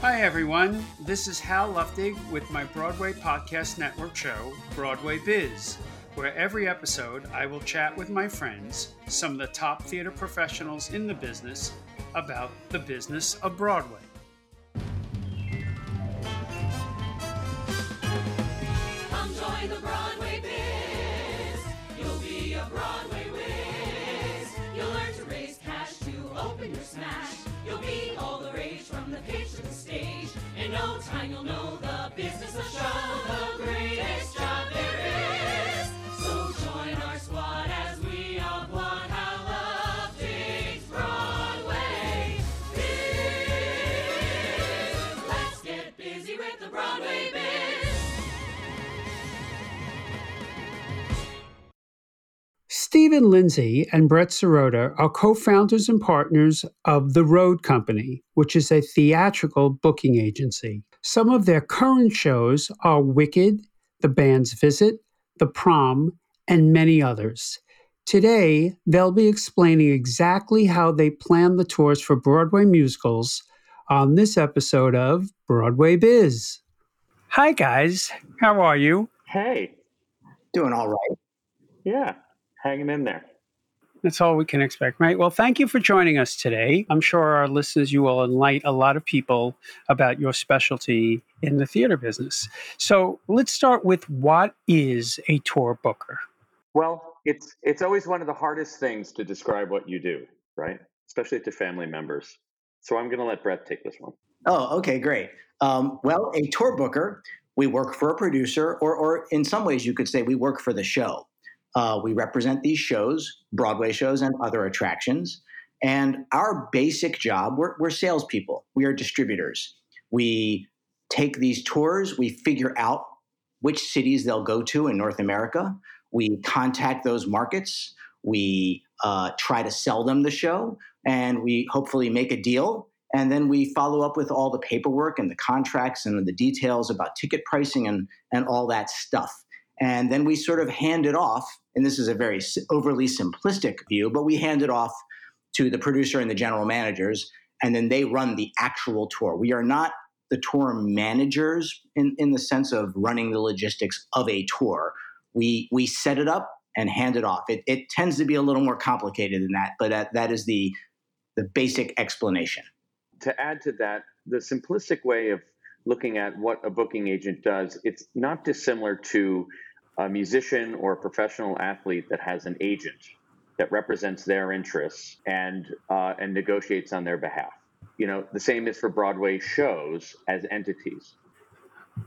Hi, everyone. This is Hal Luftig with my Broadway Podcast Network show, Broadway Biz, where every episode I will chat with my friends, some of the top theater professionals in the business, about the business of Broadway. Come join the Broadway Biz. You'll be a Broadway. You'll learn to raise cash to open your smash. You'll be all the rage from the pitch to the stage. In no time, you'll know the business of show, the greatest job there is. Stephen Lindsay and Brett Sirota are co founders and partners of The Road Company, which is a theatrical booking agency. Some of their current shows are Wicked, The Band's Visit, The Prom, and many others. Today, they'll be explaining exactly how they plan the tours for Broadway musicals on this episode of Broadway Biz. Hi, guys. How are you? Hey, Doing all right. yeah, hanging in there. That's all we can expect, right? Well, thank you for joining us today. I'm sure our listeners, you will enlighten a lot of people about your specialty in the theater business. So let's start with what is a tour booker? Well, it's it's always one of the hardest things to describe what you do, right? Especially to family members. So I'm going to let Brett take this one. Oh, okay, great. Um, well, a tour booker, we work for a producer, or, or in some ways, you could say we work for the show. Uh, we represent these shows, Broadway shows, and other attractions. And our basic job, we're, we're salespeople, we are distributors. We take these tours, we figure out which cities they'll go to in North America. We contact those markets. We uh, try to sell them the show, and we hopefully make a deal. And then we follow up with all the paperwork and the contracts and the details about ticket pricing and, and all that stuff. And then we sort of hand it off. And this is a very overly simplistic view, but we hand it off to the producer and the general managers, and then they run the actual tour. We are not the tour managers in, in the sense of running the logistics of a tour. We, we set it up and hand it off. It, it tends to be a little more complicated than that, but that, that is the, the basic explanation. To add to that, the simplistic way of looking at what a booking agent does, it's not dissimilar to a musician or a professional athlete that has an agent that represents their interests and uh, and negotiates on their behalf. You know, the same is for Broadway shows as entities.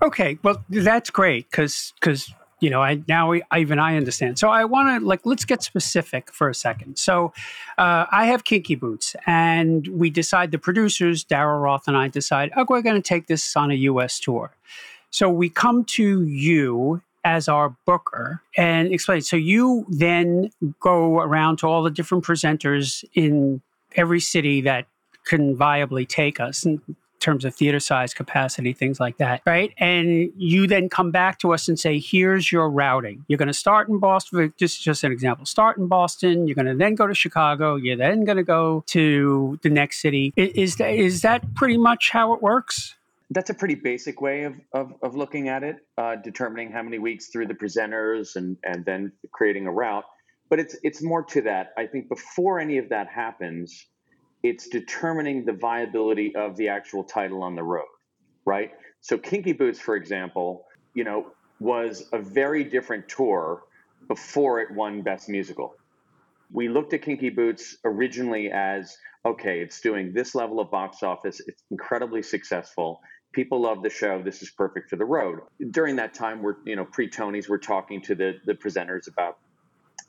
Okay, well, that's great because because you know I now I, even I understand. So I want to like let's get specific for a second. So uh, I have Kinky Boots, and we decide the producers, Daryl Roth and I decide, oh, we're going to take this on a U.S. tour. So we come to you as our booker and explain. So you then go around to all the different presenters in every city that can viably take us in terms of theater size, capacity, things like that, right? And you then come back to us and say, here's your routing. You're going to start in Boston. Just just an example. Start in Boston. You're going to then go to Chicago. You're then going to go to the next city. Is that is that pretty much how it works? That's a pretty basic way of, of, of looking at it, uh, determining how many weeks through the presenters and, and then creating a route. but it's it's more to that. I think before any of that happens, it's determining the viability of the actual title on the road, right? So Kinky Boots, for example, you know, was a very different tour before it won Best Musical. We looked at Kinky Boots originally as okay, it's doing this level of box office, it's incredibly successful. People love the show. This is perfect for the road. During that time, we're you know pre Tonys, we're talking to the the presenters about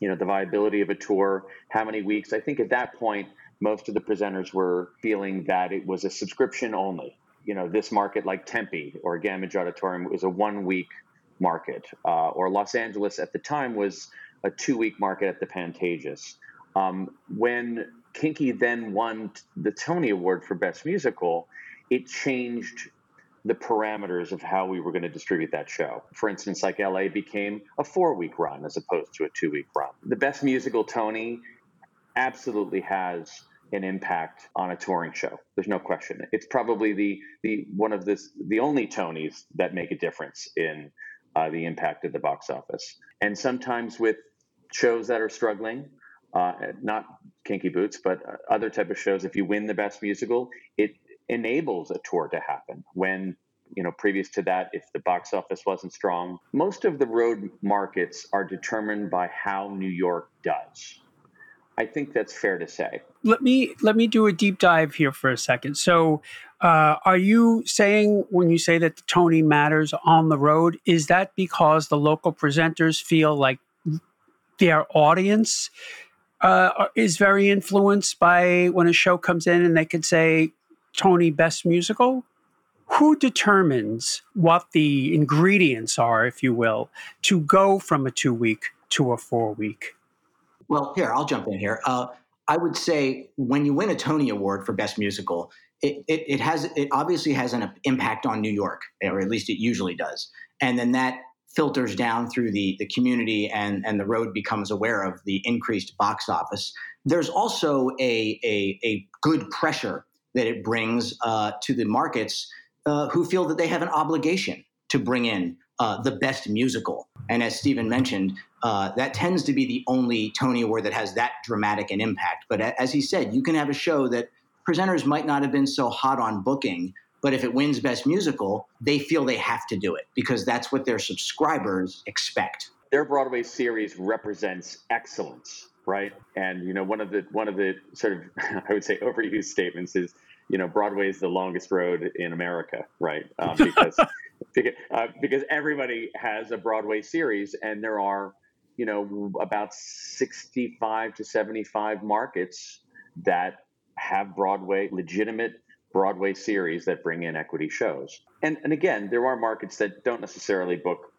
you know the viability of a tour, how many weeks. I think at that point, most of the presenters were feeling that it was a subscription only. You know, this market like Tempe or Gammage Auditorium was a one week market, uh, or Los Angeles at the time was a two week market at the Pantages. Um, when Kinky then won the Tony Award for Best Musical, it changed the parameters of how we were going to distribute that show. For instance, like LA became a four week run as opposed to a two week run. The Best Musical Tony absolutely has an impact on a touring show. There's no question. It's probably the the one of the the only Tonys that make a difference in uh, the impact of the box office. And sometimes with shows that are struggling, uh, not Kinky Boots, but uh, other type of shows, if you win the best musical, it enables a tour to happen. When you know, previous to that, if the box office wasn't strong, most of the road markets are determined by how New York does. I think that's fair to say. Let me let me do a deep dive here for a second. So, uh, are you saying when you say that the Tony matters on the road, is that because the local presenters feel like their audience uh, is very influenced by when a show comes in and they could say Tony Best Musical? Who determines what the ingredients are, if you will, to go from a two week to a four week? Well, here, I'll jump in here. Uh, I would say when you win a Tony Award for Best Musical, it, it, it, has it obviously has an impact on New York, or at least it usually does. And then that filters down through the, the community and, and the road becomes aware of the increased box office. There's also a, a, a good pressure that it brings uh, to the markets uh, who feel that they have an obligation to bring in uh, the best musical. And as Stephen mentioned, uh, that tends to be the only Tony Award that has that dramatic an impact. But as he said, you can have a show that presenters might not have been so hot on booking, but if it wins Best Musical, they feel they have to do it because that's what their subscribers expect. Their Broadway series represents excellence, right? And you know, one of the one of the sort of I would say overused statements is, you know, Broadway is the longest road in America, right? Um, because because, uh, because everybody has a Broadway series, and there are you know about 65 to 75 markets that have Broadway legitimate Broadway series that bring in equity shows. And, and again, there are markets that don't necessarily book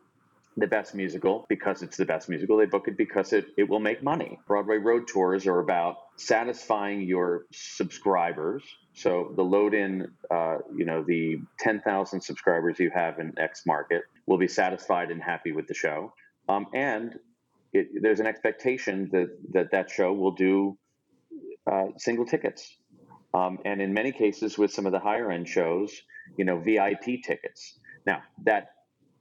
the best musical because it's the best musical. They book it because it, it will make money. Broadway road tours are about satisfying your subscribers. So the load in, uh, you know, the 10,000 subscribers you have in X market will be satisfied and happy with the show. Um, and it, there's an expectation that, that that show will do uh, single tickets um, and in many cases, with some of the higher end shows, you know, VIP tickets. Now, that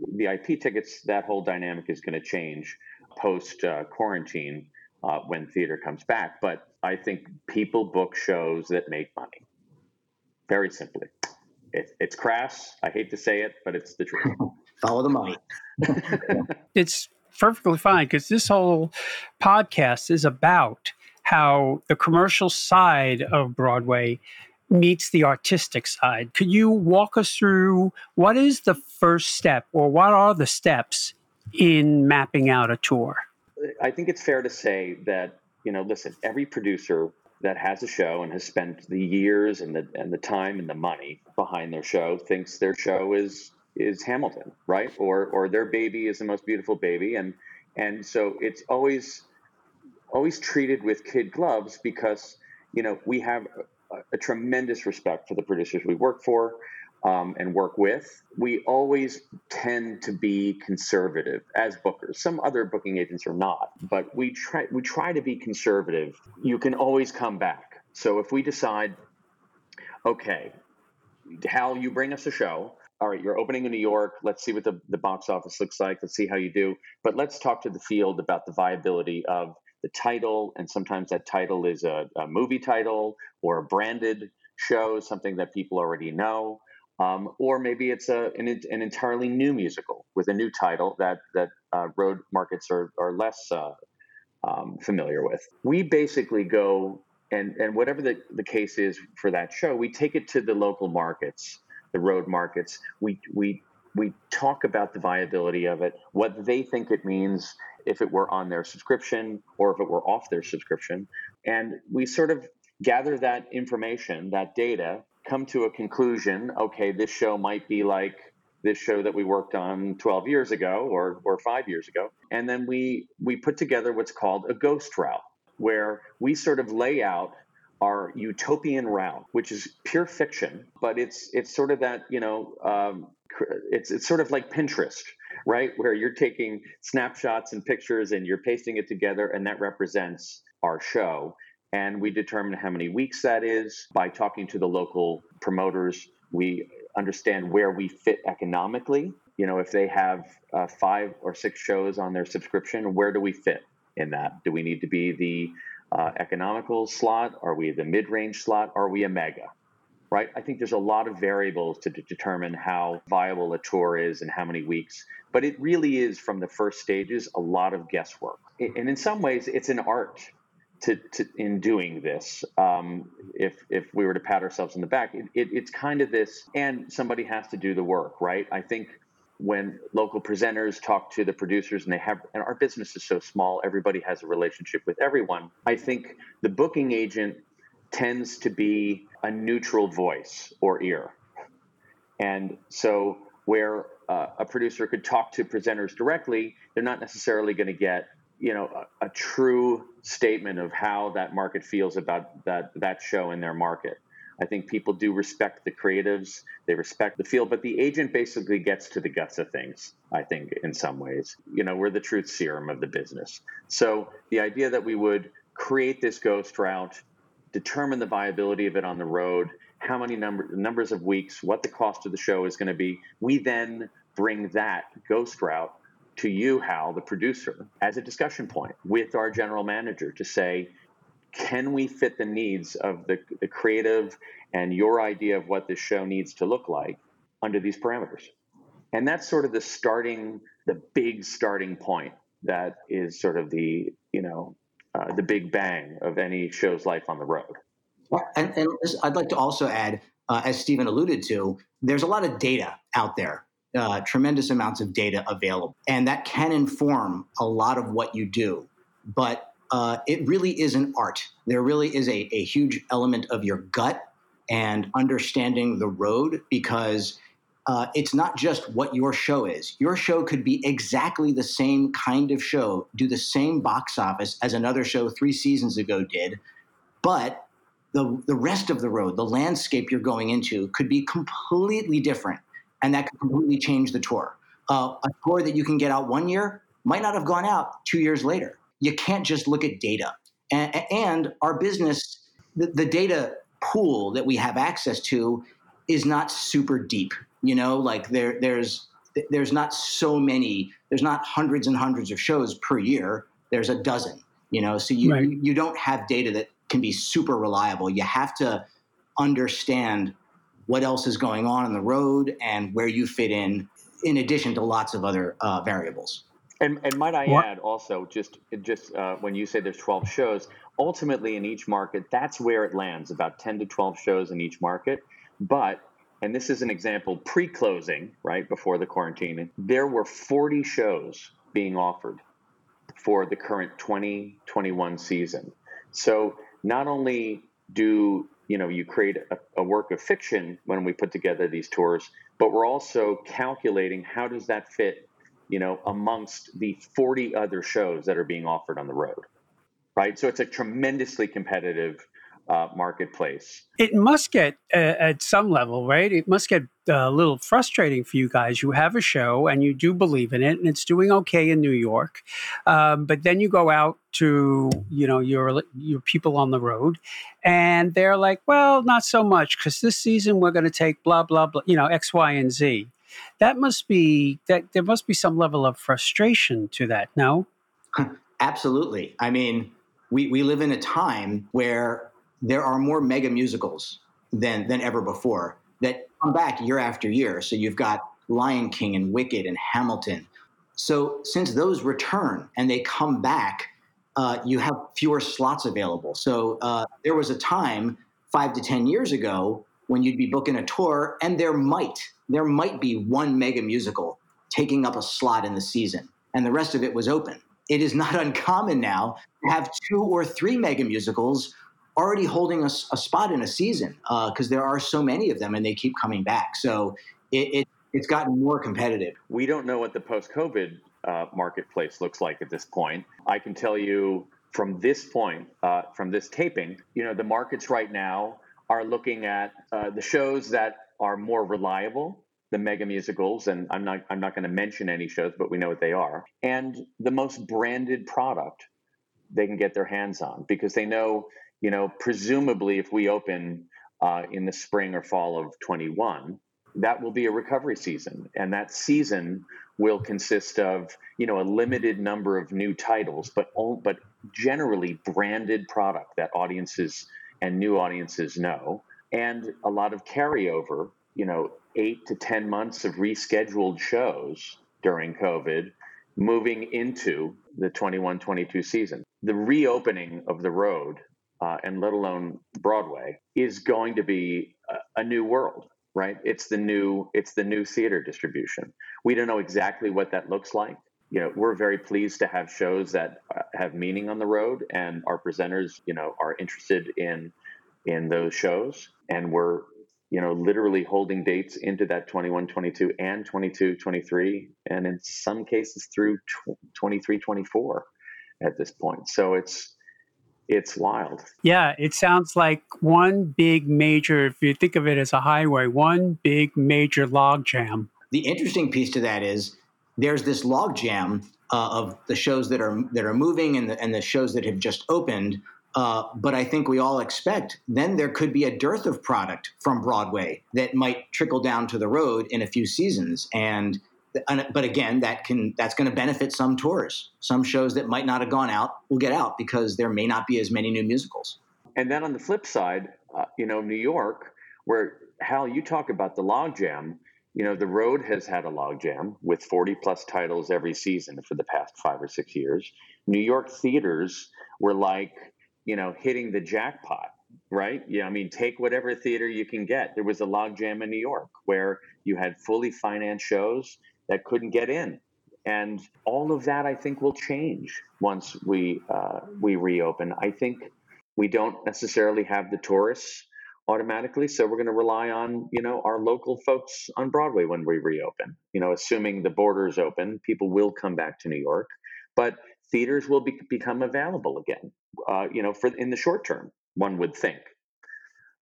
VIP tickets, that whole dynamic is going to change post uh, quarantine uh, when theater comes back. But I think people book shows that make money. Very simply. It, it's crass. I hate to say it, but it's the truth. Follow the money. it's perfectly fine because this whole podcast is about how the commercial side of Broadway meets the artistic side. Could you walk us through what is the first step or what are the steps in mapping out a tour? I think it's fair to say that, you know, listen, every producer that has a show and has spent the years and the and the time and the money behind their show thinks their show is is Hamilton, right? Or or their baby is the most beautiful baby and and so it's always always treated with kid gloves because you know we have a, tremendous respect for the producers we work for um, and work with. We always tend to be conservative as bookers. Some other booking agents are not, but we try we try to be conservative. You can always come back. So if we decide, okay, Hal, you bring us a show. All right, you're opening in New York. Let's see what the, the box office looks like. Let's see how you do. But let's talk to the field about the viability of the title, and sometimes that title is a, a movie title or a branded show, something that people already know. Um, or maybe it's a, an, an, entirely new musical with a new title that that uh, road markets are, are less uh, um, familiar with. We basically go and and whatever the, the case is for that show, we take it to the local markets, the road markets. We we we talk about the viability of it, what they think it means if it were on their subscription or if it were off their subscription, and we sort of gather that information, that data, come to a conclusion. Okay, this show might be like this show that we worked on 12 years ago or, or five years ago. And then we, we put together what's called a ghost route, where we sort of lay out our utopian route, which is pure fiction, but it's it's sort of that you know um, it's it's sort of like Pinterest, right, where you're taking snapshots and pictures and you're pasting it together, and that represents our show. And we determine how many weeks that is by talking to the local promoters. We understand where we fit economically. You know, if they have uh, five or six shows on their subscription, where do we fit in that? Do we need to be the uh, economical slot? Are we the mid range slot? Are we a mega? Right? I think there's a lot of variables to determine how viable a tour is and how many weeks. But it really is from the first stages a lot of guesswork. And in some ways, it's an art to, to in doing this. Um, if if we were to pat ourselves in the back, it, it, it's kind of this, and somebody has to do the work, right? I think when local presenters talk to the producers and they have and our business is so small everybody has a relationship with everyone i think the booking agent tends to be a neutral voice or ear and so where uh, a producer could talk to presenters directly they're not necessarily going to get you know a, a, true statement of how that market feels about that that show in their market. I think people do respect the creatives, they respect the field, but the agent basically gets to the guts of things, I think, in some ways. You know, we're the truth serum of the business. So the idea that we would create this ghost route, determine the viability of it on the road, how many number, numbers of weeks, what the cost of the show is going to be, we then bring that ghost route to you, Hal, the producer, as a discussion point with our general manager to say, can we fit the needs of the, the creative and your idea of what this show needs to look like under these parameters? And that's sort of the starting, the big starting point that is sort of the, you know, uh, the big bang of any show's life on the road. And, and I'd like to also add, uh, as Stephen alluded to, there's a lot of data out there uh, tremendous amounts of data available, and that can inform a lot of what you do. But uh, it really is an art. There really is a, a huge element of your gut and understanding the road because uh, it's not just what your show is. Your show could be exactly the same kind of show, do the same box office as another show three seasons ago did, but the, the rest of the road, the landscape you're going into, could be completely different and that could completely change the tour. Uh, a tour that you can get out one year might not have gone out two years later. You can't just look at data. And, and our business, the, the data pool that we have access to is not super deep. You know, like there, there's there's not so many. There's not hundreds and hundreds of shows per year. There's a dozen. You know, so you right. you don't have data that can be super reliable. You have to understand what else is going on in the road and where you fit in, in addition to lots of other uh, variables. And, and might I what? add also, just just uh, when you say there's 12 shows, ultimately in each market, that's where it lands, about 10 to 12 shows in each market. But and this is an example pre-closing, right before the quarantine, there were 40 shows being offered for the current 2021 season. So not only do you know you create a, a, work of fiction when we put together these tours but we're also calculating how does that fit you know amongst the 40 other shows that are being offered on the road right so it's a tremendously competitive uh, marketplace. It must get uh, at some level, right? It must get uh, a little frustrating for you guys. You have a show and you do believe in it, and it's doing okay in New York, um, but then you go out to you know your your people on the road, and they're like, well, not so much because this season we're going to take blah blah blah, you know X, Y, and Z. That must be that there must be some level of frustration to that. No. Absolutely. I mean, we, we live in a time where there are more mega musicals than than ever before that come back year after year. So you've got Lion King and Wicked and Hamilton. So since those return and they come back, uh, you have fewer slots available. So uh, there was a time five to ten years ago when you'd be booking a tour, and there might there might be one mega musical taking up a slot in the season, and the rest of it was open. It is not uncommon now to have two or three mega musicals already holding a, a spot in a season because uh, there are so many of them and they keep coming back. So it, it it's gotten more competitive. We don't know what the post-COVID uh, marketplace looks like at this point. I can tell you from this point, uh, from this taping, you know, the markets right now are looking at uh, the shows that are more reliable, the mega musicals, and I'm not I'm not going to mention any shows, but we know what they are, and the most branded product they can get their hands on because they know you know, presumably if we open uh, in the spring or fall of 21, that will be a recovery season. And that season will consist of, you know, a limited number of new titles, but, but generally branded product that audiences and new audiences know. And a lot of carryover, you know, eight to 10 months of rescheduled shows during COVID moving into the 21 22 season. The reopening of the road uh, and let alone Broadway, is going to be a, a, new world, right? It's the new it's the new theater distribution. We don't know exactly what that looks like. You know, we're very pleased to have shows that uh, have meaning on the road, and our presenters, you know, are interested in in those shows, and we're you know literally holding dates into that 21 22 and 22 23 and in some cases through 23 24 at this point so it's it's wild. Yeah, it sounds like one big major, if you think of it as a highway, one big major logjam. The interesting piece to that is there's this logjam uh, of the shows that are that are moving and the, and the shows that have just opened. Uh, but I think we all expect then there could be a dearth of product from Broadway that might trickle down to the road in a few seasons. And but again, that can that's going to benefit some tours. Some shows that might not have gone out will get out because there may not be as many new musicals. And then on the flip side, uh, you know, New York, where Hal, you talk about the logjam. You know, the road has had a logjam with 40 plus titles every season for the past five or six years. New York theaters were like, you know, hitting the jackpot right? Yeah, I mean, take whatever theater you can get. There was a logjam in New York where you had fully financed shows that couldn't get in. And all of that, I think, will change once we uh, we reopen. I think we don't necessarily have the tourists automatically, so we're going to rely on you know our local folks on Broadway when we reopen. You know, assuming the borders open, people will come back to New York, but theaters will be, become available again. Uh, you know, for in the short term, one would think.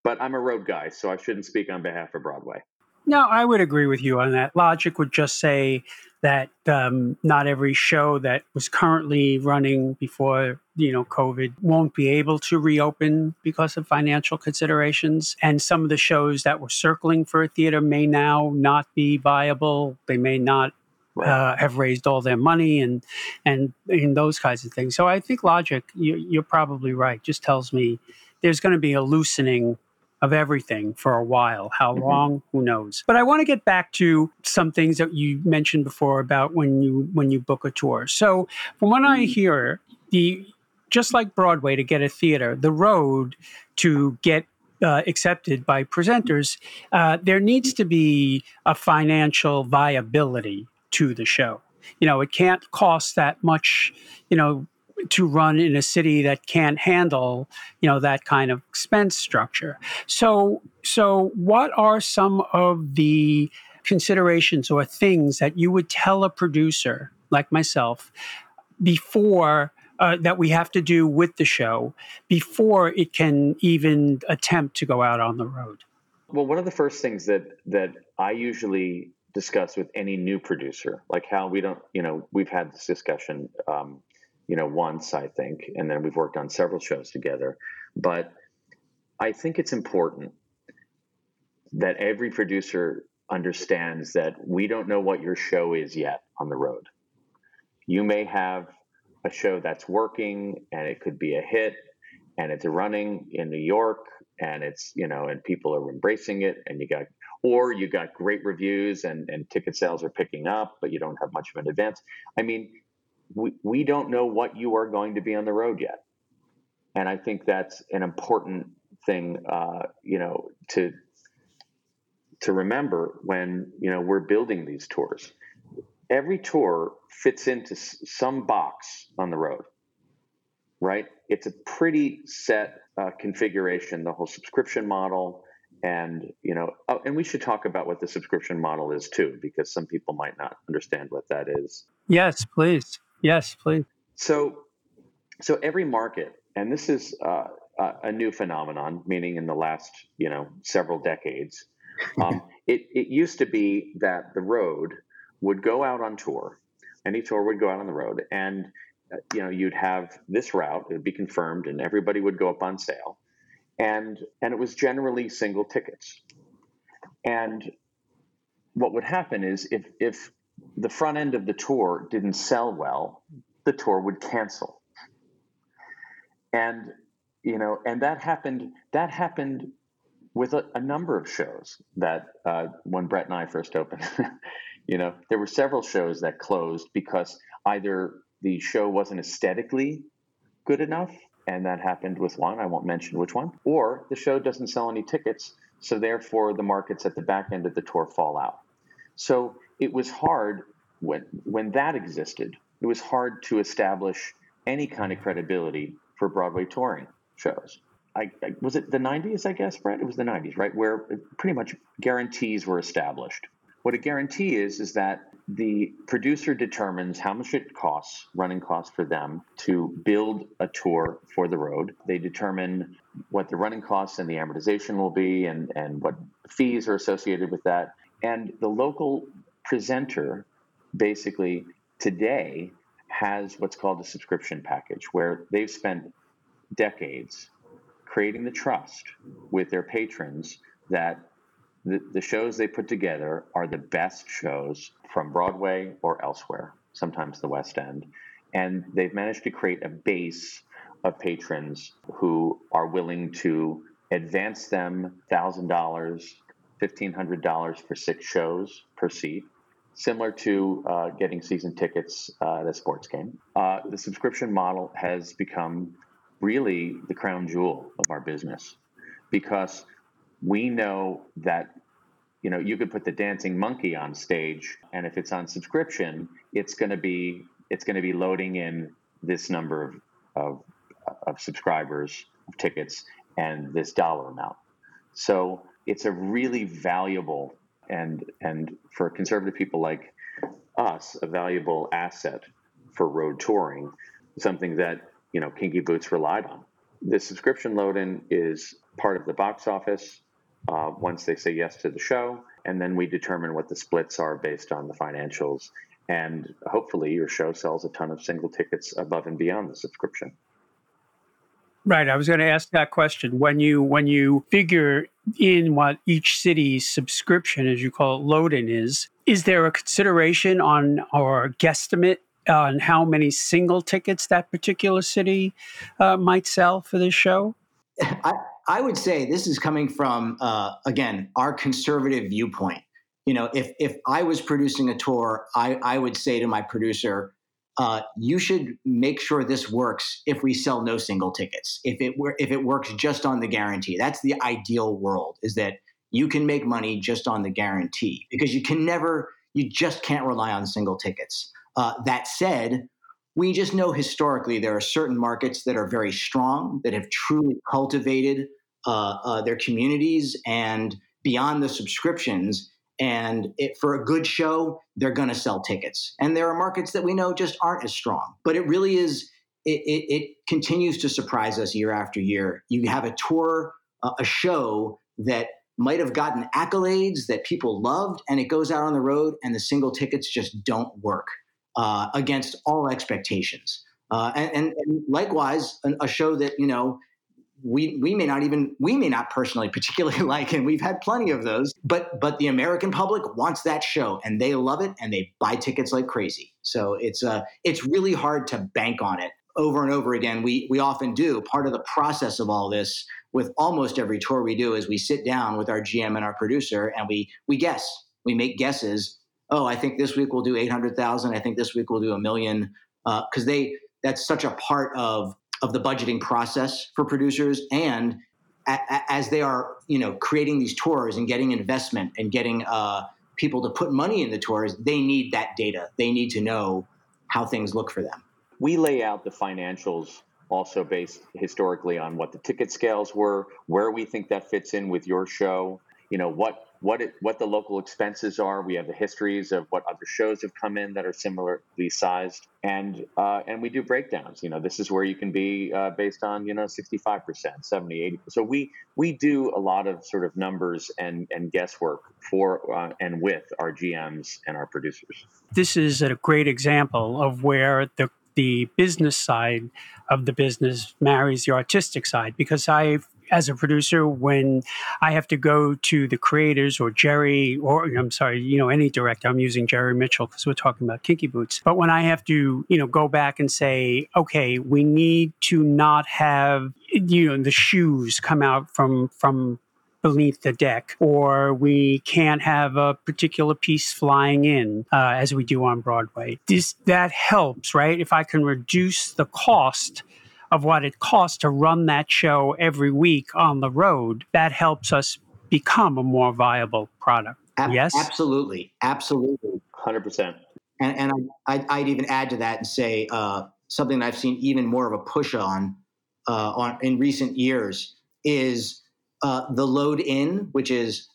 But I'm a road guy, so I shouldn't speak on behalf of Broadway. No, I would agree with you on that. Logic would just say that um, not every show that was currently running before you know COVID won't be able to reopen because of financial considerations, and some of the shows that were circling for a theater may now not be viable. They may not uh, have raised all their money and and and those kinds of things. So I think logic, you, are probably right. Just tells me there's going to be a loosening of everything for a while. How mm-hmm. long? Who knows? But I want to get back to some things that you mentioned before about when you when you book a tour. So from what I mm-hmm. hear, the just like Broadway to get a theater, the road to get uh, accepted by presenters, uh, there needs to be a financial viability to the show. You know, it can't cost that much. You know, to run in a city that can't handle you know that kind of expense structure. So so what are some of the considerations or things that you would tell a producer like myself before uh, that we have to do with the show before it can even attempt to go out on the road? Well one of the first things that that i usually discuss with any new producer like how we don't you know we've had this discussion um, you know, once, I think, and then we've worked on several shows together. But I think it's important that every producer understands that we don't know what your show is yet on the road. You may have a show that's working and it could be a hit and it's running in New York and it's you know and people are embracing it and you got or you got great reviews and and ticket sales are picking up but you don't have much of an advance i mean we, we don't know what you are going to be on the road yet. And i think that's an important thing uh, you know to to remember when you know we're building these tours. Every tour fits into some box on the road right? It's a pretty set uh, configuration the whole subscription model and you know oh, and we should talk about what the subscription model is too because some people might not understand what that is. Yes please yes please so so every market and this is uh, a new phenomenon meaning in the last you know several decades um, it, it used to be that the road would go out on tour any tour would go out on the road and uh, you know you'd have this route it would be confirmed and everybody would go up on sale and and it was generally single tickets. And what would happen is if if the front end of the tour didn't sell well, the tour would cancel. And you know, and that happened. That happened with a, a number of shows that uh, when Brett and I first opened. you know, there were several shows that closed because either the show wasn't aesthetically good enough and that happened with one. I won't mention which one. Or the show doesn't sell any tickets, so therefore the markets at the back end of the tour fall out. So it was hard when when that existed. It was hard to establish any kind of credibility for Broadway touring shows. I, I, was it the 90s, I guess, Brett? It was the 90s, right? Where pretty much guarantees were established. What a guarantee is, is that the producer determines how much it costs, running costs for them to build a tour for the road. They determine what the running costs and the amortization will be and, and what fees are associated with that. And the local presenter basically today has what's called a subscription package where they've spent decades creating the trust with their patrons that the, the shows they put together are the best shows from Broadway or elsewhere, sometimes the West End. And they've managed to create a base of patrons who are willing to advance them $1,000, $1,500 for six shows per seat, similar to uh, getting season tickets uh, at a sports game. Uh, the subscription model has become really the crown jewel of our business because we know that you know you could put the dancing monkey on stage and if it's on subscription it's going to be it's going to be loading in this number of, of of subscribers of tickets and this dollar amount so it's a really valuable and and for conservative people like us a valuable asset for road touring something that you know kinky boots relied on the subscription load in is part of the box office uh, once they say yes to the show. And then we determine what the splits are based on the financials. And hopefully, your show sells a ton of single tickets above and beyond the subscription. Right. I was going to ask that question. When you when you figure in what each city's subscription, as you call it, load in is, is there a consideration on or guesstimate on how many single tickets that particular city uh, might sell for this show? I, I would say this is coming from uh, again our conservative viewpoint. You know, if if I was producing a tour, I, I would say to my producer, uh, you should make sure this works if we sell no single tickets. If it were if it works just on the guarantee, that's the ideal world. Is that you can make money just on the guarantee because you can never, you just can't rely on single tickets. Uh, that said, we just know historically there are certain markets that are very strong that have truly cultivated uh, uh, their communities and beyond the subscriptions. And it, for a good show, they're going to sell tickets. And there are markets that we know just aren't as strong. But it really is, it, it, it continues to surprise us year after year. You have a tour, uh, a show that might have gotten accolades that people loved, and it goes out on the road, and the single tickets just don't work uh, against all expectations. Uh, and, and, and, likewise, a show that you know we we may not even we may not personally particularly like and we've had plenty of those but but the american public wants that show and they love it and they buy tickets like crazy. So it's uh it's really hard to bank on it. Over and over again we we often do. Part of the process of all this with almost every tour we do is we sit down with our gm and our producer and we we guess. We make guesses. Oh i think this week we'll do 800000 i think this week we'll do a million. Because uh, they that's such a part of of the budgeting process for producers and a, a, as they are you know creating these tours and getting investment and getting uh, people to put money in the tours they need that data. They need to know how things look for them. We lay out the financials also based historically on what the ticket scales were where we think that fits in with your show you know what what it, what the local expenses are. We have the histories of what other shows have come in that are similarly sized, and uh, and we do breakdowns. You know, this is where you can be uh, based on you know 65 percent, 70, 80. So we we do a lot of sort of numbers and and guesswork for uh, and with our GMs and our producers. This is a great example of where the the business side of the business marries the artistic side because I as a producer when I have to go to the creators or Jerry or I'm sorry, you know, any director. I'm using Jerry Mitchell because we're talking about Kinky Boots. But when I have to, you know, go back and say, okay, we need to not have you know the shoes come out from from beneath the deck, or we can't have a particular piece flying in uh, as we do on Broadway. This that helps, right? If I can reduce the cost of what it costs to run that show every week on the road, that helps us become a more viable product. Ab- yes? Absolutely. Absolutely. 100%. And, and I, I'd, even add to that and say uh, something that I've seen even more of a push on, uh, on in recent years is uh, the load in, which is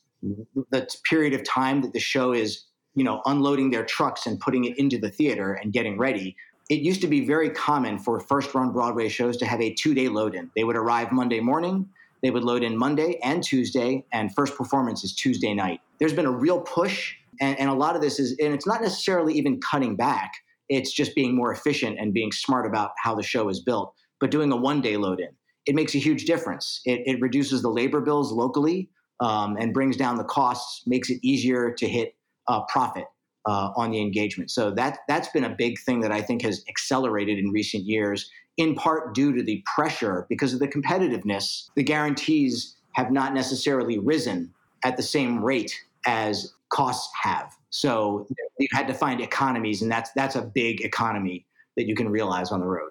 the period of time that the show is, you know, unloading their trucks and putting it into the theater and getting ready it used to be very common for first run Broadway shows to have a two day load in. They would arrive Monday morning, they would load in Monday and Tuesday, and first performance is Tuesday night. There's been a real push, and, and a lot of this is, and it's not necessarily even cutting back, it's just being more efficient and being smart about how the show is built, but doing a one day load in. It makes a huge difference. It, it reduces the labor bills locally um, and brings down the costs, makes it easier to hit uh, profit uh, on the engagement. So that that's been a big thing that I think has accelerated in recent years, in part due to the pressure because of the competitiveness. The guarantees have not necessarily risen at the same rate as costs have. So you had to find economies, and that's that's a big economy that you can realize on the road.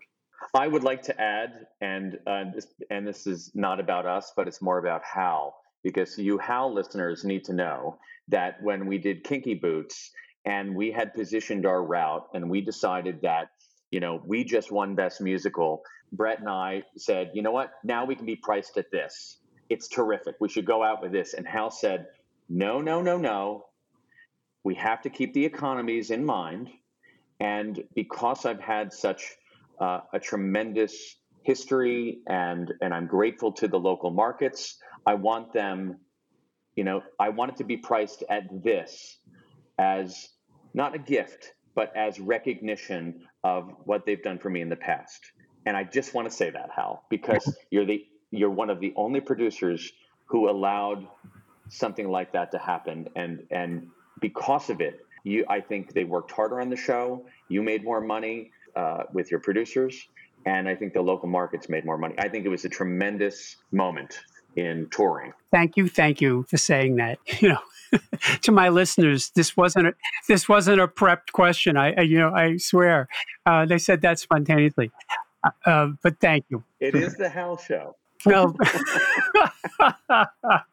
I would like to add, and uh, and this is not about us, but it's more about Hal, because you Hal listeners need to know that when we did Kinky Boots, and we had positioned our route and we decided that you know we just won best musical. Brett and i said you know what? Now we can be priced at this. It's terrific. We should go out with this. And hal said no no no no. We have to keep the economies in mind. And because i've had such uh, a tremendous history and and i'm grateful to the local markets i want them you know i want it to be priced at this as not a gift, but as recognition of what they've done for me in the past. And I just want to say that, Hal, because you're the you're one of the only producers who allowed something like that to happen, and and because of it, you I think they worked harder on the show. You made more money uh, with your producers, and I think the local markets made more money. I think it was a tremendous moment in touring. Thank you, thank you for saying that. You know, to my listeners, this wasn't a, this wasn't a prepped question. I, you know, I swear, uh, they said that spontaneously. Uh, uh but thank you. It is the Hal Show. Well.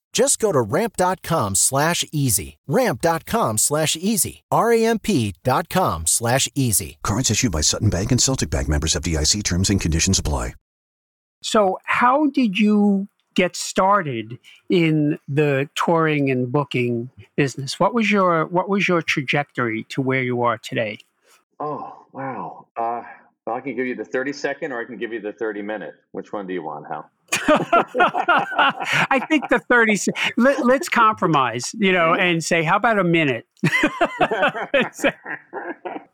Just go to ramp.com slash easy. Ramp.com slash easy. R-A-M-P dot com slash easy. Cards issued by Sutton Bank and Celtic Bank members FDIC terms and conditions apply. So, how did you get started in the touring and booking business? What was your what was your trajectory to where you are today? Oh, wow. Uh, well, I can give you the 30 second or I can give you the 30 minute. Which one do you want, Hal? I think the 30 let, let's compromise, you know, and say how about a minute?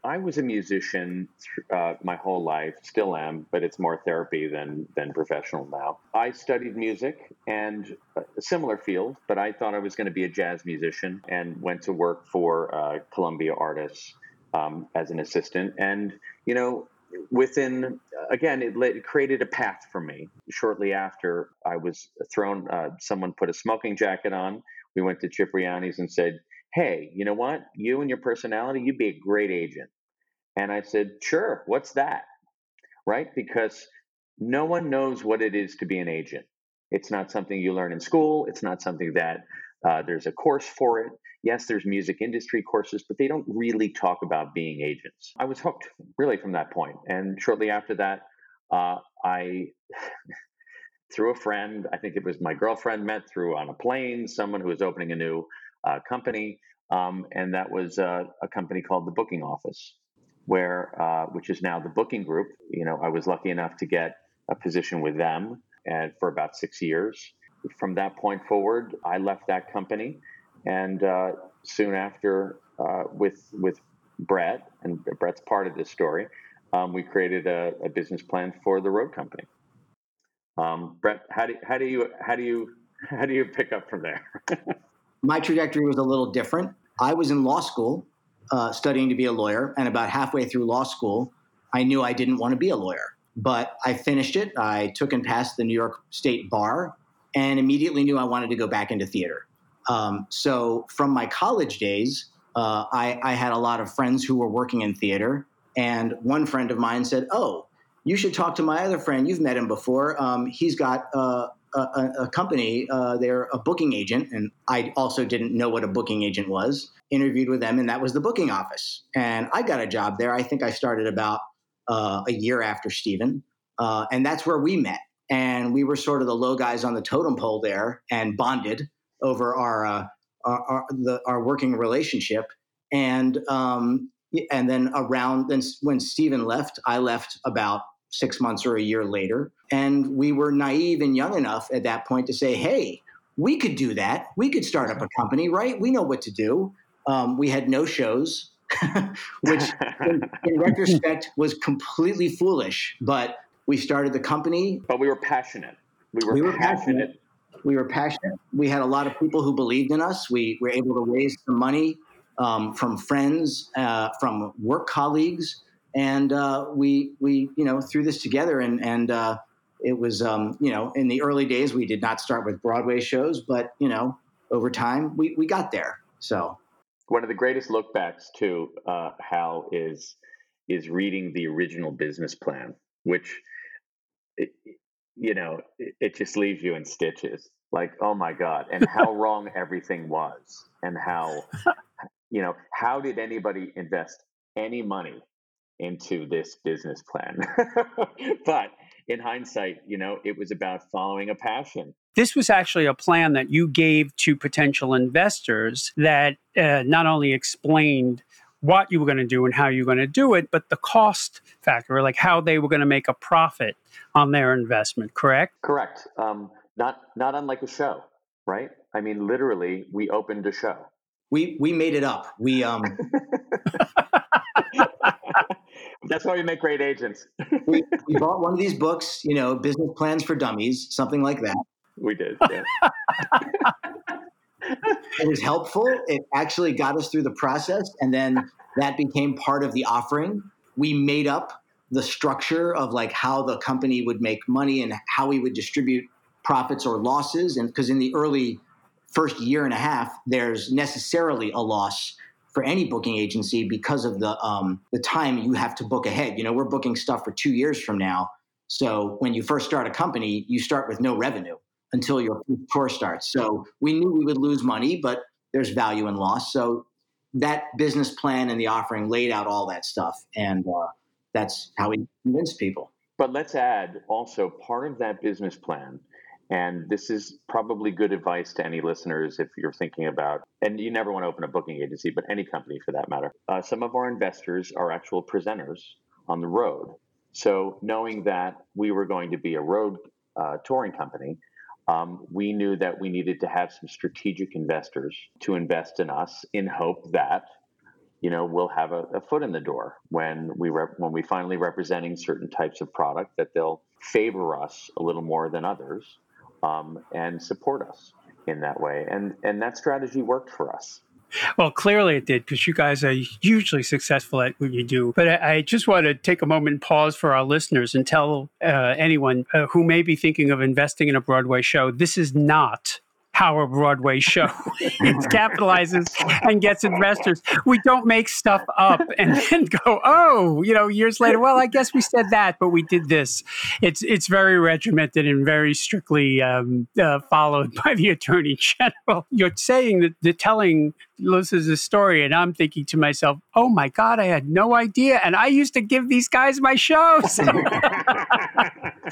I was a musician uh, my whole life, still am, but it's more therapy than than professional now. I studied music and a similar field, but I thought I was going to be a jazz musician and went to work for uh, Columbia Artists um, as an assistant. And you know, within again, it, it created a path for me. Shortly after, I was thrown. Uh, someone put a smoking jacket on. We went to Cipriani's and said, "Hey, you know what? You and your personality, you'd be a great agent." And I said, "Sure. What's that?" Right? Because no one knows what it is to be an agent. It's not something you learn in school. It's not something that uh, there's a course for it. Yes, there's music industry courses, but they don't really talk about being agents. I was hooked really from that point. And shortly after that, uh, I, through a friend, I think it was my girlfriend, met through on a plane someone who was opening a new uh, company. Um, and that was uh, a company called the Booking Office, where, uh, which is now the Booking Group. You know, I was lucky enough to get a position with them and for about six years. From that point forward, I left that company and uh, soon after, uh, with with Brett, and Brett's part of this story, um, we created a, a, business plan for the road company. Um, Brett, how do how do you how do you how do you pick up from there? My trajectory was a little different. I was in law school, uh, studying to be a lawyer, and about halfway through law school, I knew I didn't want to be a lawyer. But I finished it. I took and passed the New York State Bar, and immediately knew I wanted to go back into theater. Um, so from my college days, uh, I, I, had a lot of friends who were working in theater, and one friend of mine said, "Oh, you should talk to my other friend. You've met him before. Um, he's got uh, a, a, company. Uh, they're a booking agent, and I also didn't know what a booking agent was. Interviewed with them, and that was the booking office. And I got a job there. I think I started about uh, a year after Stephen, uh, and that's where we met. And we were sort of the low guys on the totem pole there, and bonded over our uh, our, our, the, our, working relationship, and um, and then around then when Stephen left, I left about six months or a year later, and we were naive and young enough at that point to say, "Hey, we could do that. We could start up a company, right? We know what to do." Um, we had no shows, which in, in retrospect was completely foolish, but we started the company. But we were passionate. We were, we were passionate. passionate we were passionate. We had a lot of people who believed in us. We were able to raise some money um, from friends, uh, from work colleagues, and uh, we we you know threw this together. And and uh, it was um, you know in the early days we did not start with Broadway shows, but you know over time we we got there. So one of the greatest lookbacks to uh, Hal is is reading the original business plan, which. You know, it, it just leaves you in stitches. Like, oh my God, and how wrong everything was, and how, you know, how did anybody invest any money into this business plan? but in hindsight, you know, it was about following a passion. This was actually a plan that you gave to potential investors that uh, not only explained what you were going to do and how you were going to do it, but the cost factor, like how they were going to make a profit on their investment. Correct? Correct. Um, not not unlike a show, right? I mean, literally, we opened a show. we we made it up. We um That's why we make great agents. we, we bought one of these books, you know, Business Plans for Dummies, something like that. We did. Yeah. It was helpful. It actually got us through the process, and then that became part of the offering. We made up the structure of like how the company would make money and how we would distribute profits or losses, and because in the early first year and a half, there's necessarily a loss for any booking agency because of the um, the time you have to book ahead. You know, we're booking stuff for two years from now. So when you first start a company, you start with no revenue until your tour starts. So we knew we would lose money, but there's value in loss. So that business plan and the offering laid out all that stuff, and uh, that's how we convinced people. But let's add also part of that business plan, and this is probably good advice to any listeners if you're thinking about, and you never want to open a booking agency, but any company for that matter. Uh, some of our investors are actual presenters on the road. So knowing that we were going to be a road uh, touring company, um, we knew that we needed to have some strategic investors to invest in us in hope that you know we'll have a, a foot in the door when we rep- when we finally representing certain types of product that they'll favor us a little more than others um, and support us in that way. And and that strategy worked for us Well, clearly it did because you guys are hugely successful at what you do. But I, I just want to take a moment and pause for our listeners and tell uh, anyone uh, who may be thinking of investing in a Broadway show this is not how a Broadway show It capitalizes and gets investors. We don't make stuff up and then go, oh, you know, years later, well, I guess we said that, but we did this. It's it's very regimented and very strictly um, uh, followed by the Attorney General. You're saying that the telling listens a story, and I'm thinking to myself, oh my God, I had no idea. And I used to give these guys my shows.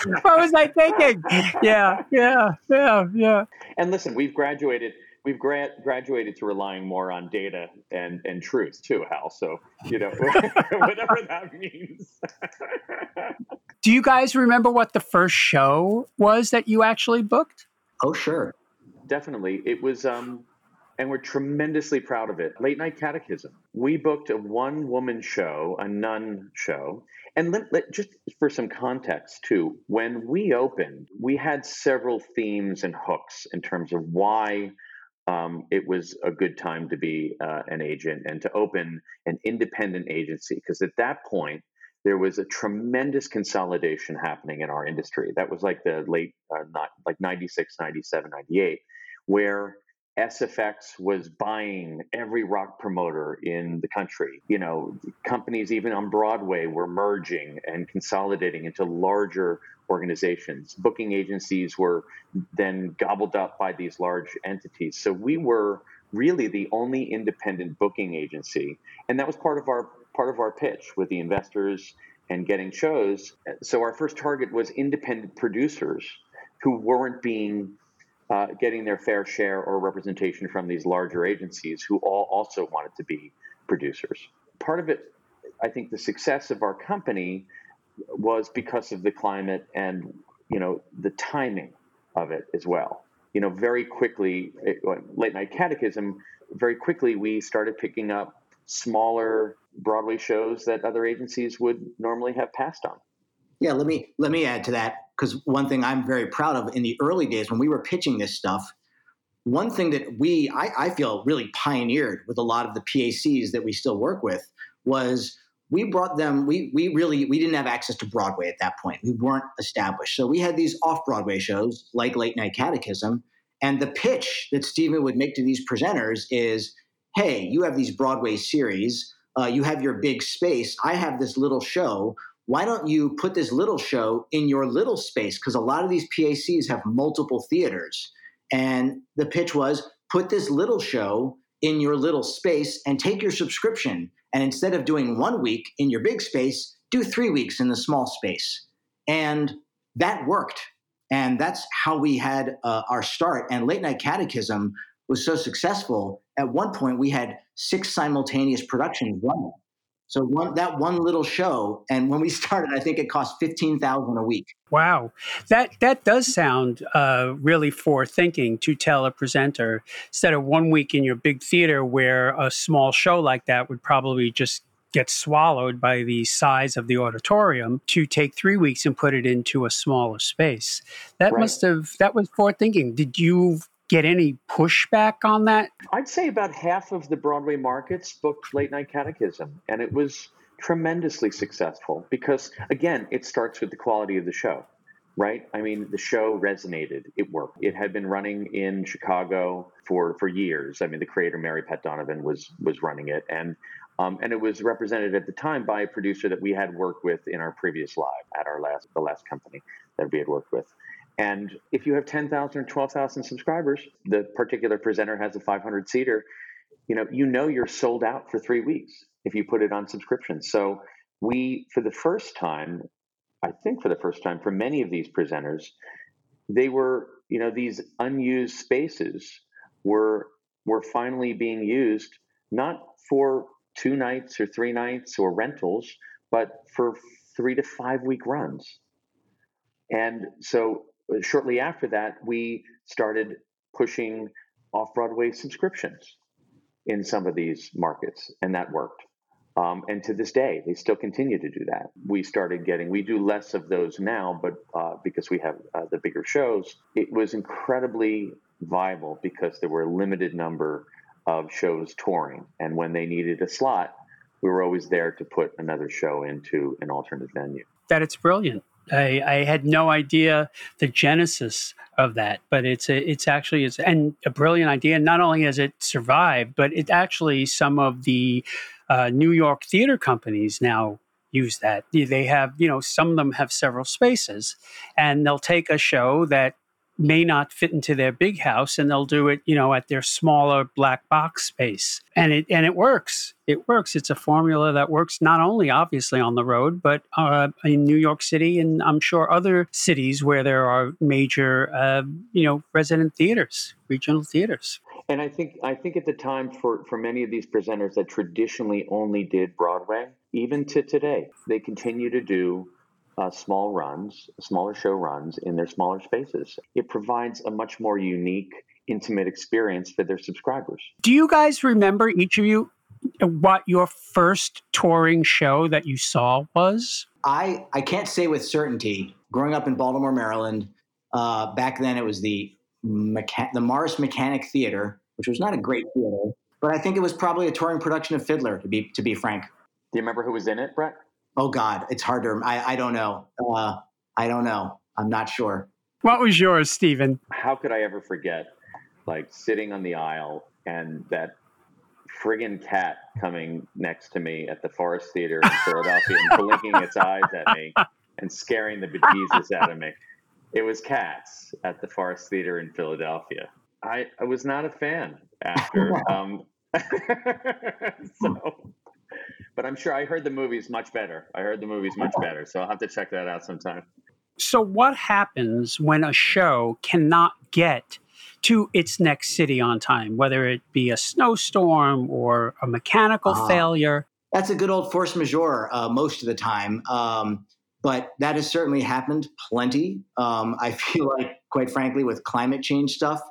what was I thinking? Yeah, yeah, yeah, yeah. and listen we've graduated we've gra- graduated to relying more on data and and truth too hal so you know whatever that means Do you guys remember what the first show was that you actually booked? Oh, sure. definitely it was um and we're tremendously proud of it late night catechism we booked a one woman show a nun show and let, let, just for some context too when we opened we had several themes and hooks in terms of why um, it was a good time to be uh, an agent and to open an independent agency because at that point there was a tremendous consolidation happening in our industry. That was like the late uh, not like 96 97 98 where SFX was buying every rock promoter in the country. You know, companies even on Broadway were merging and consolidating into larger organizations. Booking agencies were then gobbled up by these large entities. So we were really the only independent booking agency, and that was part of our part of our pitch with the investors and getting shows. So our first target was independent producers who weren't being uh, getting their fair share or representation from these larger agencies who all also wanted to be producers. Part of it, I think, the success of our company was because of the climate and you know the timing of it as well. You know, very quickly, it, late night catechism. Very quickly, we started picking up smaller Broadway shows that other agencies would normally have passed on. Yeah, let me let me add to that because one thing I'm very proud of in the early days when we were pitching this stuff, one thing that we I, I feel really pioneered with a lot of the PACs that we still work with was we brought them we we really we didn't have access to Broadway at that point. We weren't established. So we had these off-Broadway shows like Late Night Catechism. And the pitch that Stephen would make to these presenters is, hey, you have these Broadway series, uh, you have your big space. I have this little show why don't you put this little show in your little space? Because a lot of these PACs have multiple theaters. And the pitch was put this little show in your little space and take your subscription. And instead of doing one week in your big space, do three weeks in the small space. And that worked. And that's how we had uh, our start. And Late Night Catechism was so successful. At one point, we had six simultaneous productions running So one that one little show, and when we started, I think it cost fifteen thousand a week. Wow, that that does sound uh, really forward-thinking to tell a presenter instead of one week in your big theater where a small show like that would probably just get swallowed by the size of the auditorium to take three weeks and put it into a smaller space. That Right. must have that was forward-thinking. Did you get any pushback on that? I'd say about half of the Broadway markets booked Late Night Catechism, and it was tremendously successful because, again, it starts with the quality of the show, right? I mean, the show resonated, it worked. It had been running in Chicago for for years. I mean, the creator Maripat Donovan was was running it, and um, and it was represented at the time by a producer that we had worked with in our previous live at our last the last company that we had worked with. And if you have 10,000 or 12,000 subscribers, the particular presenter has a 500 seater, you know, you know you're sold out for three weeks if you put it on subscription. So we, for the first time, I think for the first time for many of these presenters, they were, you know, these unused spaces were were finally being used not for two nights or three nights or rentals, but for three to five week runs. And so shortly after that, we started pushing off Broadway subscriptions in some of these markets, and that worked. Um, and to this day, they still continue to do that. We started getting, we do less of those now, but uh, because we have uh, the bigger shows, it was incredibly viable because there were a limited number of shows touring. And when they needed a slot, we were always there to put another show into an alternate venue. That it's brilliant. I, I had no idea the genesis of that, but it's a, it's actually it's and a brilliant idea. Not only has it survived, but it actually some of the uh, New York theater companies now use that. They have you know some of them have several spaces, and they'll take a show that may not fit into their big house and they'll do it you know at their smaller black box space. And it and it works. It works. It's a formula that works not only obviously on the road but uh, in new york city and i'm sure other cities where there are major uh, you know resident theaters regional theaters. And I think I think at the time for for many of these presenters that traditionally only did Broadway, even to today, they continue to do uh, small runs, smaller show runs in their smaller spaces. It provides a much more unique, intimate experience for their subscribers. do you guys remember each of you what your first touring show that you saw was I I can't say with certainty. Growing up in Baltimore, Maryland, uh, back then it was the Mecha- the Morris Mechanic Theater, which was not a great theater, but I think it was probably a touring production of Fiddler. To be to be frank. Do you remember who was in it, Brett? Oh God, it's hard to. I I don't know. Uh, I don't know. I'm not sure. what was yours stephen How could I ever forget, like sitting on the aisle and that friggin' cat coming next to me at the Forrest Theater in Philadelphia and blinking its eyes at me and scaring the bejesus out of me. It was cats at the Forrest Theater in Philadelphia. I, I was not a fan after. Um, so, but I'm sure I heard the movies much better. I heard the movies much better, so I'll have to check that out sometime. So, what happens when a show cannot get to its next city on time, whether it be a snowstorm or a mechanical Ah. failure? That's a good old force majeure uh, most of the time. Um, but that has certainly happened plenty. Um, I feel like, quite frankly, with climate change stuff,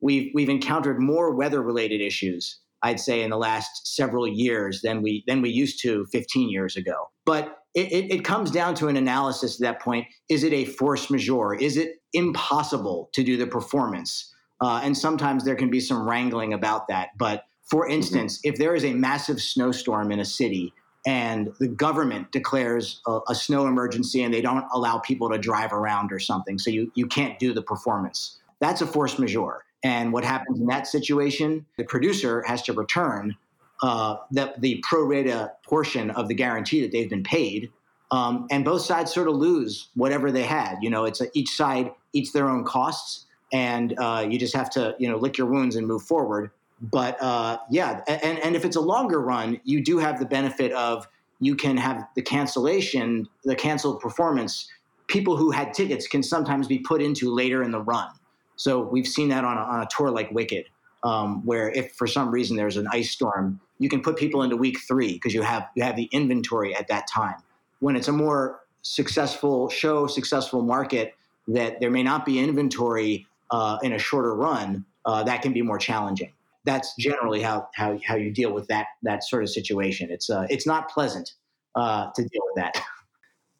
we've we've encountered more weather related issues. I'd say in the last several years than we than we used to 15 years ago. But it, it, it comes down to an analysis at that point. Is it a force majeure? Is it impossible to do the performance? Uh, and sometimes there can be some wrangling about that. But for instance, if there is a massive snowstorm in a city and the government declares a, a snow emergency and they don't allow people to drive around or something, so you, you can't do the performance, that's a force majeure. And what happens in that situation, the producer has to return uh, the, the pro rata portion of the guarantee that they've been paid. Um, and both sides sort of lose whatever they had. You know, it's a, each side eats their own costs, and uh, you just have to, you know, lick your wounds and move forward. But uh, yeah, and, and if it's a longer run, you do have the benefit of you can have the cancellation, the canceled performance. People who had tickets can sometimes be put into later in the run. So we've seen that on a, on a tour like Wicked, um, where if for some reason there's an ice storm, you can put people into week three because you have you have the inventory at that time. When it's a more successful show, successful market, that there may not be inventory uh, in a shorter run, uh, that can be more challenging. That's generally how, how, how you deal with that that sort of situation. It's uh, it's not pleasant uh, to deal with that.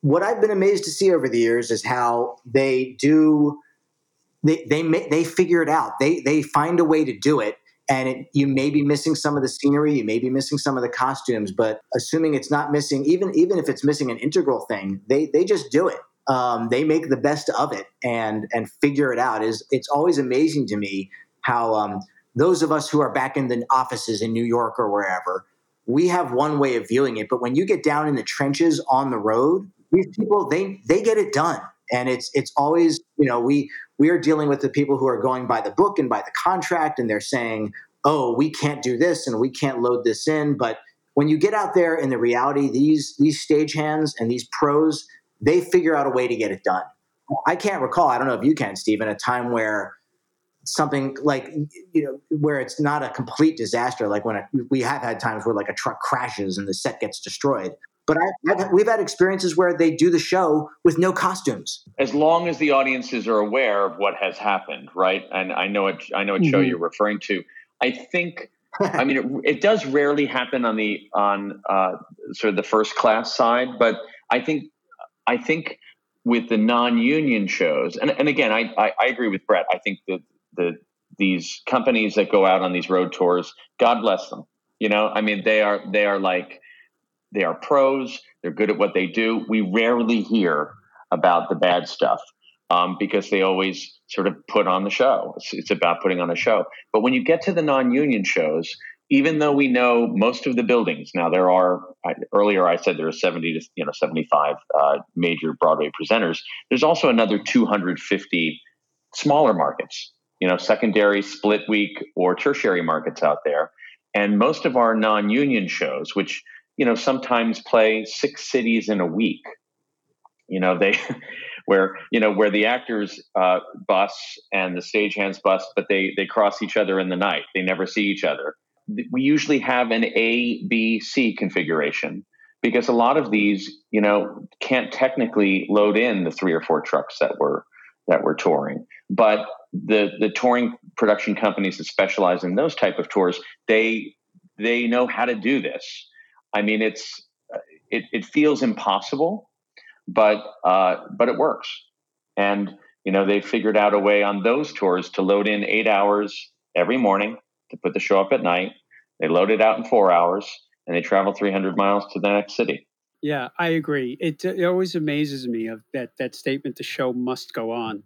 What I've been amazed to see over the years is how they do they they they figure it out. They they find a way to do it, and it, you may be missing some of the scenery, you may be missing some of the costumes, but assuming it's not missing, even even if it's missing an integral thing, they they just do it. Um, they make the best of it and and figure it out. Is it's always amazing to me how um, those of us who are back in the offices in New York or wherever, we have one way of viewing it, but when you get down in the trenches on the road, these people they they get it done and it's it's always you know we we are dealing with the people who are going by the book and by the contract and they're saying oh we can't do this and we can't load this in. But when you get out there in the reality these these stagehands and these pros they figure out a way to get it done. I can't recall i don't know if you can stephen a time where something like you know where it's not a complete disaster like when a, we have had times where like a truck crashes and the set gets destroyed but I, I've, we've had experiences where they do the show with no costumes. As long as the audiences are aware of what has happened, right? And I know it. I know what show Mhm. you're referring to. I think. I mean, it, it does rarely happen on the on uh, sort of the first class side, but I think I think with the non-union shows, and, and again, I, I I agree with Brett. I think that the these companies that go out on these road tours, God bless them. You know, I mean, they are they are like they are pros. They're good at what they do. We rarely hear about the bad stuff um, because they always sort of put on the show. It's, it's about putting on a show. But when you get to the non-union shows, even though we know most of the buildings now, there are I, earlier I said there are seventy to you know seventy five uh, major Broadway presenters. There's also another two hundred fifty smaller markets, you know, secondary, split week, or tertiary markets out there. And most of our non-union shows, which you know sometimes play six cities in a week, you know they where you know where the actors uh, bus and the stagehands bus, but they they cross each other in the night. They never see each other. We usually have an A B C configuration because a lot of these you know can't technically load in the three or four trucks that were that were touring, but the the touring production companies that specialize in those type of tours they they know how to do this. I mean, it's it, it feels impossible, but uh, but it works. And you know, they figured out a way on those tours to load in eight hours every morning to put the show up at night. They load it out in four hours, and they travel 300 miles to the next city. Yeah, I agree. It, it always amazes me of that that statement: "The show must go on."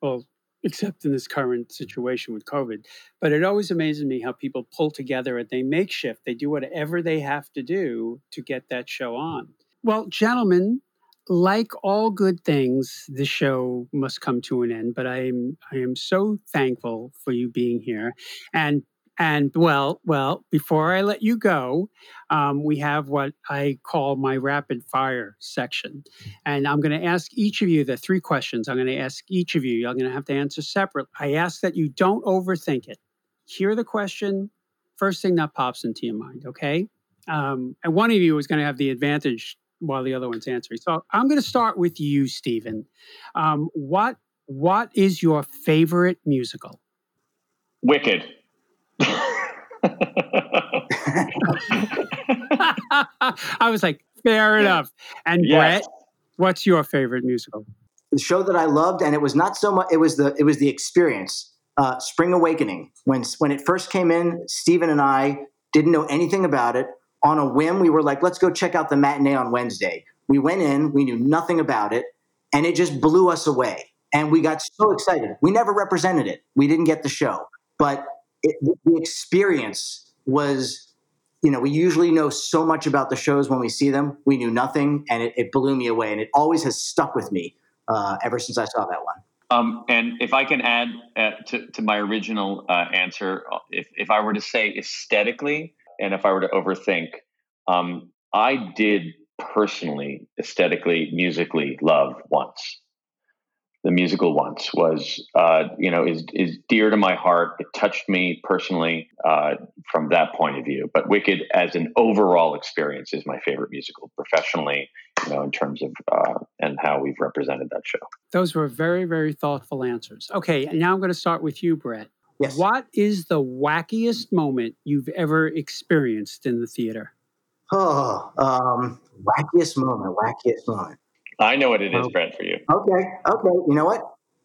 Well, except in this current situation with COVID, but it always amazes me how people pull together and they make shift. They do whatever they have to do to get that show on. Well, gentlemen, like all good things, the show must come to an end. But I am I am so thankful for you being here, and and well, well, before I let you go, um, we have what I call my rapid fire section. And I'm going to ask each of you the three questions. I'm going to ask each of you. I'm going to have to answer separate. I ask that you don't overthink it. Hear the question, first thing that pops into your mind, okay? Um, and one of you is going to have the advantage while the other one's answering. So I'm going to start with you, Stephen. Um, what What is your favorite musical? Wicked. I was like, fair enough. And Yes. Brett, what's your favorite musical? the show that I loved, and it was not so much. It was the it was the experience. Uh, Spring Awakening. When when it first came in, Stephen and I didn't know anything about it. On a whim, we were like, "Let's go check out the matinee on Wednesday." We went in. We knew nothing about it, and it just blew us away. And we got so excited. We never represented it. We didn't get the show, but it, the experience was you know, we usually know so much about the shows when we see them. We knew nothing, and it, it blew me away, and it always has stuck with me uh, ever since I saw that one. Um, and if I can add uh, to, to my original uh, answer, if, if I were to say aesthetically, and if I were to overthink, um, I did personally, aesthetically, musically love once. The musical once was uh, you know is is dear to my heart. It touched me personally uh, from that point of view. But Wicked as an overall experience is my favorite musical professionally. You know, in terms of uh, and how we've represented that show. Those were very, very thoughtful answers. Okay, and now I'm going to start with you, Brett. Yes. What is the wackiest moment you've ever experienced in the theater? Oh, um, wackiest moment, wackiest moment. I know what it is, Oh. Brett, for you. Okay, okay. You know what?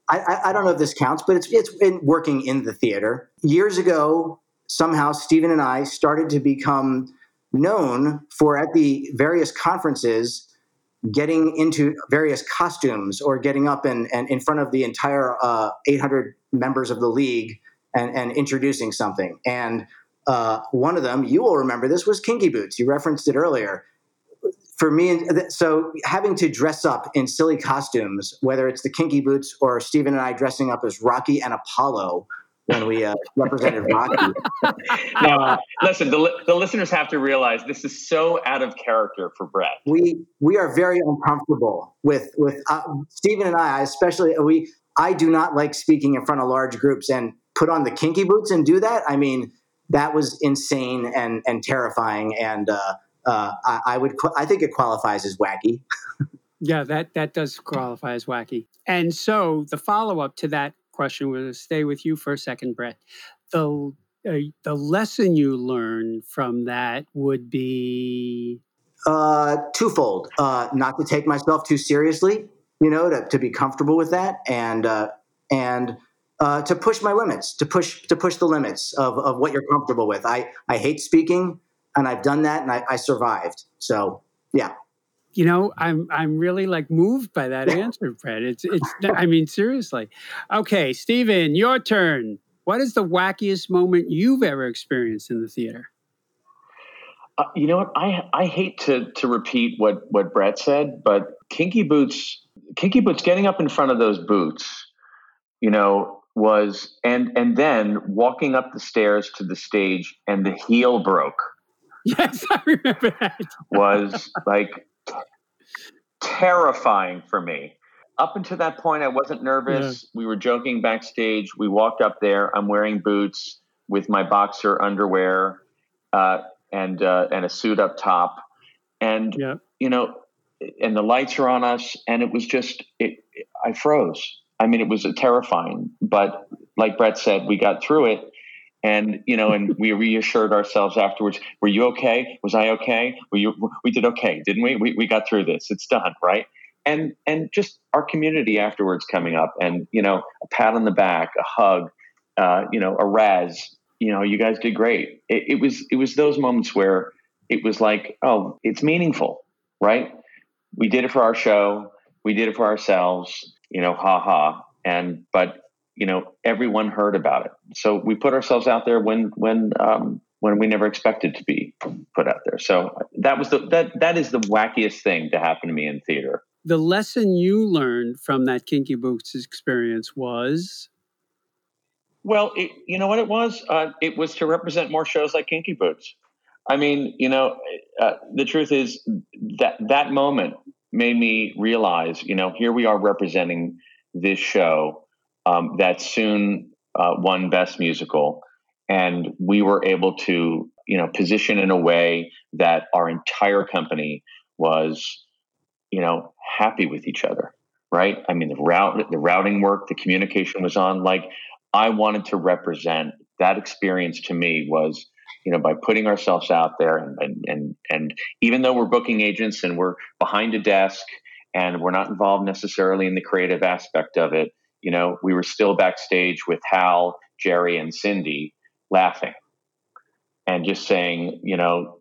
I, I, I don't know if this counts, but it's it's been working in the theater. Years ago, somehow Stephen and I started to become known for at the various conferences getting into various costumes or getting up and, and in front of the entire uh, 800 members of the league and, and introducing something. And uh, one of them, you will remember this, was Kinky Boots. You referenced it earlier for me, and so having to dress up in silly costumes, whether it's the Kinky Boots or Stephen and I dressing up as Rocky and Apollo when we uh, represented Rocky. Now, listen, the, li- the listeners have to realize this is so out of character for Brett. We we are very uncomfortable with with uh, Stephen and I, especially we. I do not like speaking in front of large groups and put on the Kinky Boots and do that. I mean, that was insane and and terrifying. And uh, uh, I, I would I think it qualifies as wacky. Yeah, that that does qualify as wacky. And so the follow up to that question will stay with you for a second, Brett. The uh, the lesson you learned from that would be Uh, twofold. Uh, not to take myself too seriously, you know, to, to be comfortable with that, and uh, and uh, to push my limits, to push to push the limits of, of what you're comfortable with. I I hate speaking, and I've done that, and I, I survived. So yeah, you know i'm i'm really like moved by that answer brett it's it's i mean seriously. Okay Stephen your turn. What is the wackiest moment you've ever experienced in the theater? Uh, you know what? I I hate to to repeat what what Brett said, but Kinky Boots, Kinky Boots, getting up in front of those boots, you know, was and and then walking up the stairs to the stage, and the heel broke yes i remember that was like terrifying for me. Up until that point, I wasn't nervous. We were joking backstage. We walked up there. I'm wearing boots with my boxer underwear uh, and uh, and a suit up top, and yeah you know, and the lights are on us, and it was just it. I froze. I mean, it was terrifying, but like Brett said, we got through it. And you know, and we reassured ourselves afterwards. Were you okay? Was I okay? Were you? We did okay, didn't we? We we got through this. It's done, right? And and just our community afterwards coming up, and you know, a pat on the back, a hug, uh, you know, a raz. You know, you guys did great. It, it was it was those moments where it was like, oh, it's meaningful, right? We did it for our show. We did it for ourselves. You know, ha ha. And but you know, everyone heard about it. So we put ourselves out there when when um, when we never expected to be put out there. So that was the that that is the wackiest thing to happen to me in theater. the lesson you learned from that kinky boots experience was Well, it, you know what it was? Uh, it was to represent more shows like Kinky Boots. I mean, you know, uh, the truth is that that moment made me realize, you know, here we are representing this show um, that soon uh, won Best Musical, and we were able to, you know, position in a way that our entire company was, you know, happy with each other. Right? I mean, the route, the routing work, the communication was on. Like, I wanted to represent that experience. To me, was you know by putting ourselves out there and and and, and even though we're booking agents and we're behind a desk and we're not involved necessarily in the creative aspect of it you know we were still backstage with hal jerry and Cyndi laughing and just saying you know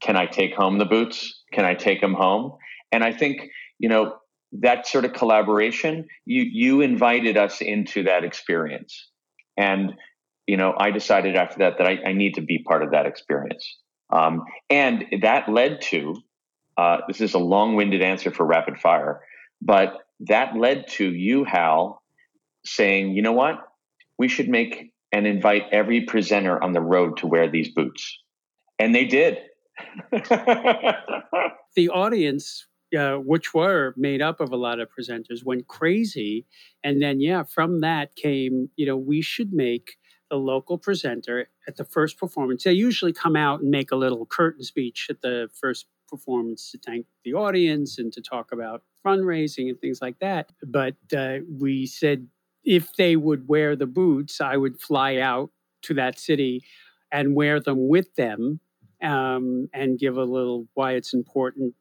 can i take home the boots? Can i take them home? And i think you know that sort of collaboration you you invited us into that experience. And you know, I decided after that that I, I need to be part of that experience. Um, and that led to uh, this is a long winded answer for rapid fire, but that led to you, Hal, saying, you know what? We should make and invite every presenter on the road to wear these boots. And they did. the audience uh, which were made up of a lot of presenters, went crazy. And then, yeah, from that came, you know, we should make the local presenter at the first performance. They usually come out and make a little curtain speech at the first performance to thank the audience and to talk about fundraising and things like that. But uh, we said if they would wear the boots, I would fly out to that city and wear them with them um, and give a little why it's important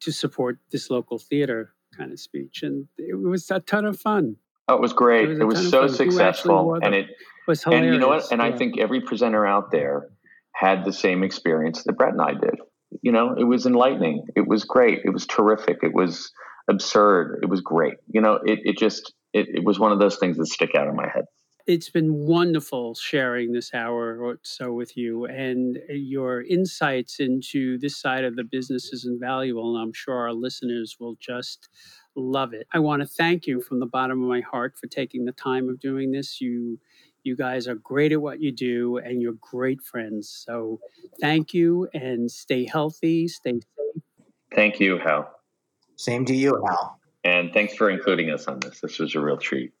to support this local theater kind of speech. And it was a ton of fun. Oh, it was great. It It was was, a ton so of fun. Who actually successful, and it was hilarious. and you know what? And I think every presenter out there had the same experience that Brett and I did. You know, it was enlightening. It was great. It was terrific. It was absurd. It was great. You know, it it just it, it was one of those things that stick out in my head. It's been wonderful sharing this hour or so with you, and your insights into this side of the business is invaluable. And I'm sure our listeners will just love it. I want to thank you from the bottom of my heart for taking the time of doing this. You, you guys are great at what you do, and you're great friends. So, thank you, and stay healthy, stay safe. Thank you, Hal. Same to you, Hal. And thanks for including us on this. This was a real treat.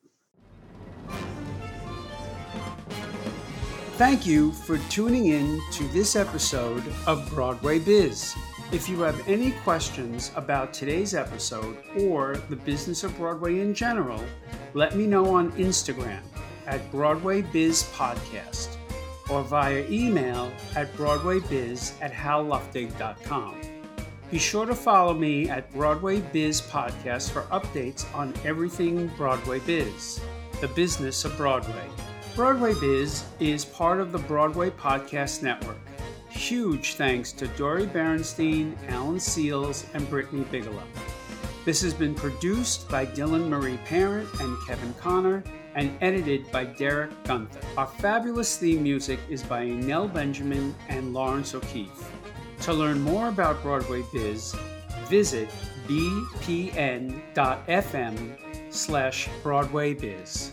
Thank you for tuning in to this episode of Broadway Biz. If you have any questions about today's episode or the business of Broadway in general, let me know on Instagram at Broadway Biz Podcast or via email at broadwaybiz at halluftig.com. Be sure to follow me at Broadway Biz Podcast for updates on everything Broadway Biz, the business of Broadway. Broadway Biz is part of the Broadway Podcast Network. Huge thanks to Dori Berinstein, Alan Seales, and Brittany Bigelow. This has been produced by Dylan Marie Parent and Kevin Connor and edited by Derek Gunther. Our fabulous theme music is by Nell Benjamin and Laurence O'Keefe. To learn more about Broadway Biz, visit bpn.fm slash Broadway Biz.